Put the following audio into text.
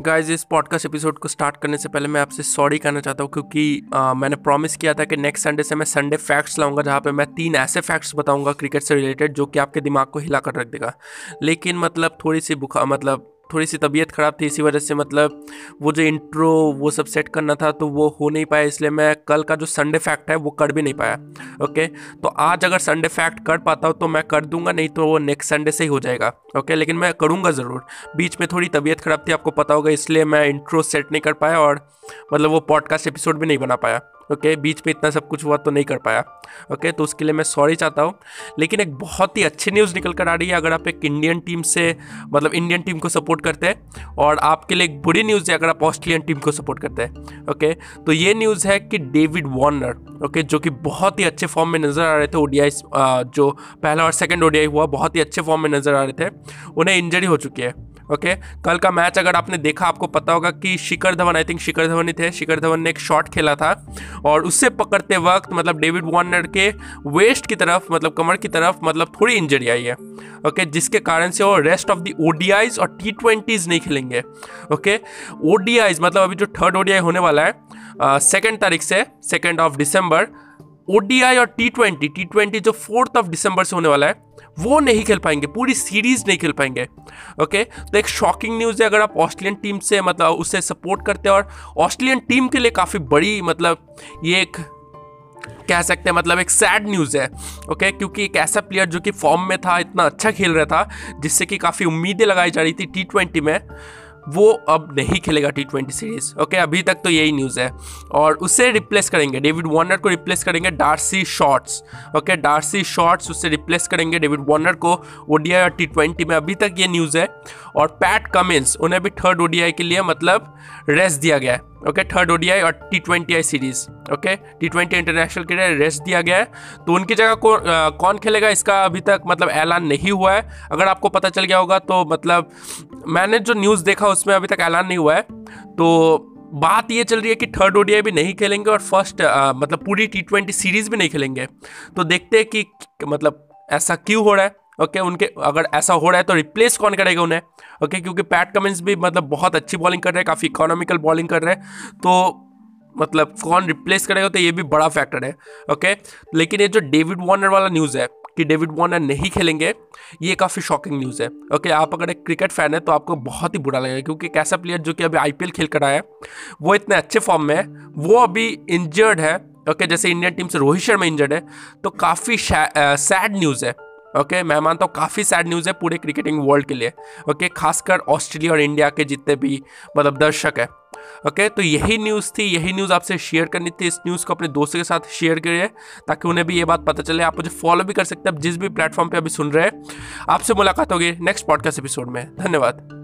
Guys इस podcast episode को start करने से पहले मैं आपसे सॉरी कहना चाहता हूँ क्योंकि आ, मैंने प्रॉमिस किया था कि नेक्स्ट संडे से मैं संडे फैक्ट्स लाऊँगा जहाँ पे मैं तीन ऐसे फैक्ट्स बताऊँगा क्रिकेट से रिलेटेड जो कि आपके दिमाग को हिला कर रख देगा। लेकिन मतलब थोड़ी सी बुखार मतलब थोड़ी सी तबीयत ख़राब थी, इसी वजह से मतलब वो जो इंट्रो वो सब सेट करना था तो वो हो नहीं पाया, इसलिए मैं कल का जो संडे फैक्ट है, वो कर भी नहीं पाया ओके तो आज अगर संडे फैक्ट कर पाता हूँ तो मैं कर दूँगा, नहीं तो वो नेक्स्ट संडे से ही हो जाएगा ओके लेकिन मैं करूँगा ज़रूर। बीच में थोड़ी तबीयत ख़राब थी, आपको पता होगा, इसलिए मैं इंट्रो सेट नहीं कर पाया और मतलब वो पॉडकास्ट एपिसोड भी नहीं बना पाया। ओके okay, बीच में इतना सब कुछ हुआ तो नहीं कर पाया। ओके okay, तो उसके लिए मैं सॉरी चाहता हूँ। लेकिन एक बहुत ही अच्छी न्यूज़ निकल कर आ रही है अगर आप एक इंडियन टीम से मतलब इंडियन टीम को सपोर्ट करते हैं और आपके लिए एक बुरी न्यूज़ है अगर आप ऑस्ट्रेलियन टीम को सपोर्ट करते हैं। ओके okay, तो ये न्यूज़ है कि डेविड वार्नर ओके जो कि बहुत ही अच्छे फॉर्म में नज़र आ रहे थे ओडीआई जो पहला और सेकेंड ओडीआई हुआ बहुत ही अच्छे फॉर्म में नज़र आ रहे थे उन्हें इंजरी हो चुकी है। ओके कल का मैच अगर आपने देखा, आपको पता होगा कि शिखर धवन आई थिंक शिखर धवन ही थे। शिखर धवन ने एक शॉट खेला था। और उससे पकड़ते वक्त मतलब डेविड वार्नर के वेस्ट की तरफ़ मतलब कमर की तरफ़ मतलब थोड़ी इंजरी आई है। ओके जिसके कारण से वो रेस्ट ऑफ़ द ओडीआईज और टी ट्वेंटीज नहीं खेलेंगे। ओके ओडीआईज मतलब अभी जो थर्ड ओडीआई होने वाला है सेकेंड तारीख से सेकेंड ऑफ़ दिसंबर ओडीआई और टी ट्वेंटी टी ट्वेंटी जो फोर्थ ऑफ़ दिसंबर से होने वाला है, वो नहीं खेल पाएँगे, पूरी सीरीज़ नहीं खेल पाएँगे ओके तो एक शॉकिंग न्यूज़ है, अगर आप ऑस्ट्रेलियन टीम से मतलब उससे सपोर्ट करते हैं और ऑस्ट्रेलियन टीम के लिए काफ़ी बड़ी मतलब ये एक, कह सकते हैं मतलब एक सैड न्यूज़ है ओके क्योंकि एक ऐसा प्लेयर जो कि फॉर्म में था, इतना अच्छा खेल रहा था, जिससे कि काफ़ी उम्मीदें लगाई जा रही थी टी ट्वेंटी में वो अब नहीं खेलेगा टी ट्वेंटी सीरीज़ ओके अभी तक तो यही न्यूज़ है। और उसे रिप्लेस करेंगे डेविड वार्नर को रिप्लेस करेंगे Darcy Shorts okay Darcy Shorts उससे रिप्लेस करेंगे डेविड वार्नर को ओडीआई और टी ट्वेंटी में। अभी तक ये न्यूज़ है। और पैट कमिंस उन्हें भी थर्ड ओडीआई के लिए मतलब रेस्ट दिया गया है। ओके थर्ड ओडीआई और T twenty I series okay T twenty international के लिए रेस्ट दिया गया है। तो उनकी जगह को, कौन खेलेगा इसका अभी तक मतलब ऐलान नहीं हुआ है। अगर आपको पता चल गया होगा तो मतलब मैंने जो न्यूज़ देखा उसमें अभी तक ऐलान नहीं हुआ है। तो बात ये चल रही है कि थर्ड ओडीआई भी नहीं खेलेंगे और फ़र्स्ट मतलब पूरी टी ट्वेंटी सीरीज़ भी नहीं खेलेंगे। तो देखते हैं कि मतलब ऐसा क्यों हो रहा है। ओके okay, उनके अगर ऐसा हो रहा है तो रिप्लेस कौन करेगा उन्हें? ओके okay, क्योंकि पैट कमिंस भी मतलब बहुत अच्छी बॉलिंग कर रहे हैं काफ़ी इकोनॉमिकल बॉलिंग कर रहे हैं तो मतलब कौन रिप्लेस करेगा तो ये भी बड़ा फैक्टर है ओके? okay? लेकिन ये जो डेविड वार्नर वाला न्यूज़ है कि डेविड वार्नर नहीं खेलेंगे ये काफ़ी शॉकिंग न्यूज़ है ओके? आप अगर एक क्रिकेट फ़ैन है तो आपको बहुत ही बुरा लगेगा क्योंकि एक ऐसा प्लेयर जो कि अभी आईपीएल खेल कर आया है वो इतने अच्छे फॉर्म में है वो अभी इंजर्ड है ओके? जैसे इंडियन टीम से रोहित शर्मा इंजर्ड है तो काफ़ी सैड न्यूज़ है। ओके मैं मानता हूँ काफ़ी सैड न्यूज़ है पूरे क्रिकेटिंग वर्ल्ड के लिए। ओके खासकर ऑस्ट्रेलिया और इंडिया के जितने भी मतलब दर्शक है। ओके तो यही न्यूज़ थी, यही न्यूज़ आपसे शेयर करनी थी। इस न्यूज़ को अपने दोस्तों के साथ शेयर करिए, ताकि उन्हें भी ये बात पता चले। आप मुझे फॉलो भी कर सकते हैं। जिस भी प्लेटफॉर्म पर अभी सुन रहे हैं, आपसे मुलाकात होगी नेक्स्ट पॉडकास्ट एपिसोड में। धन्यवाद।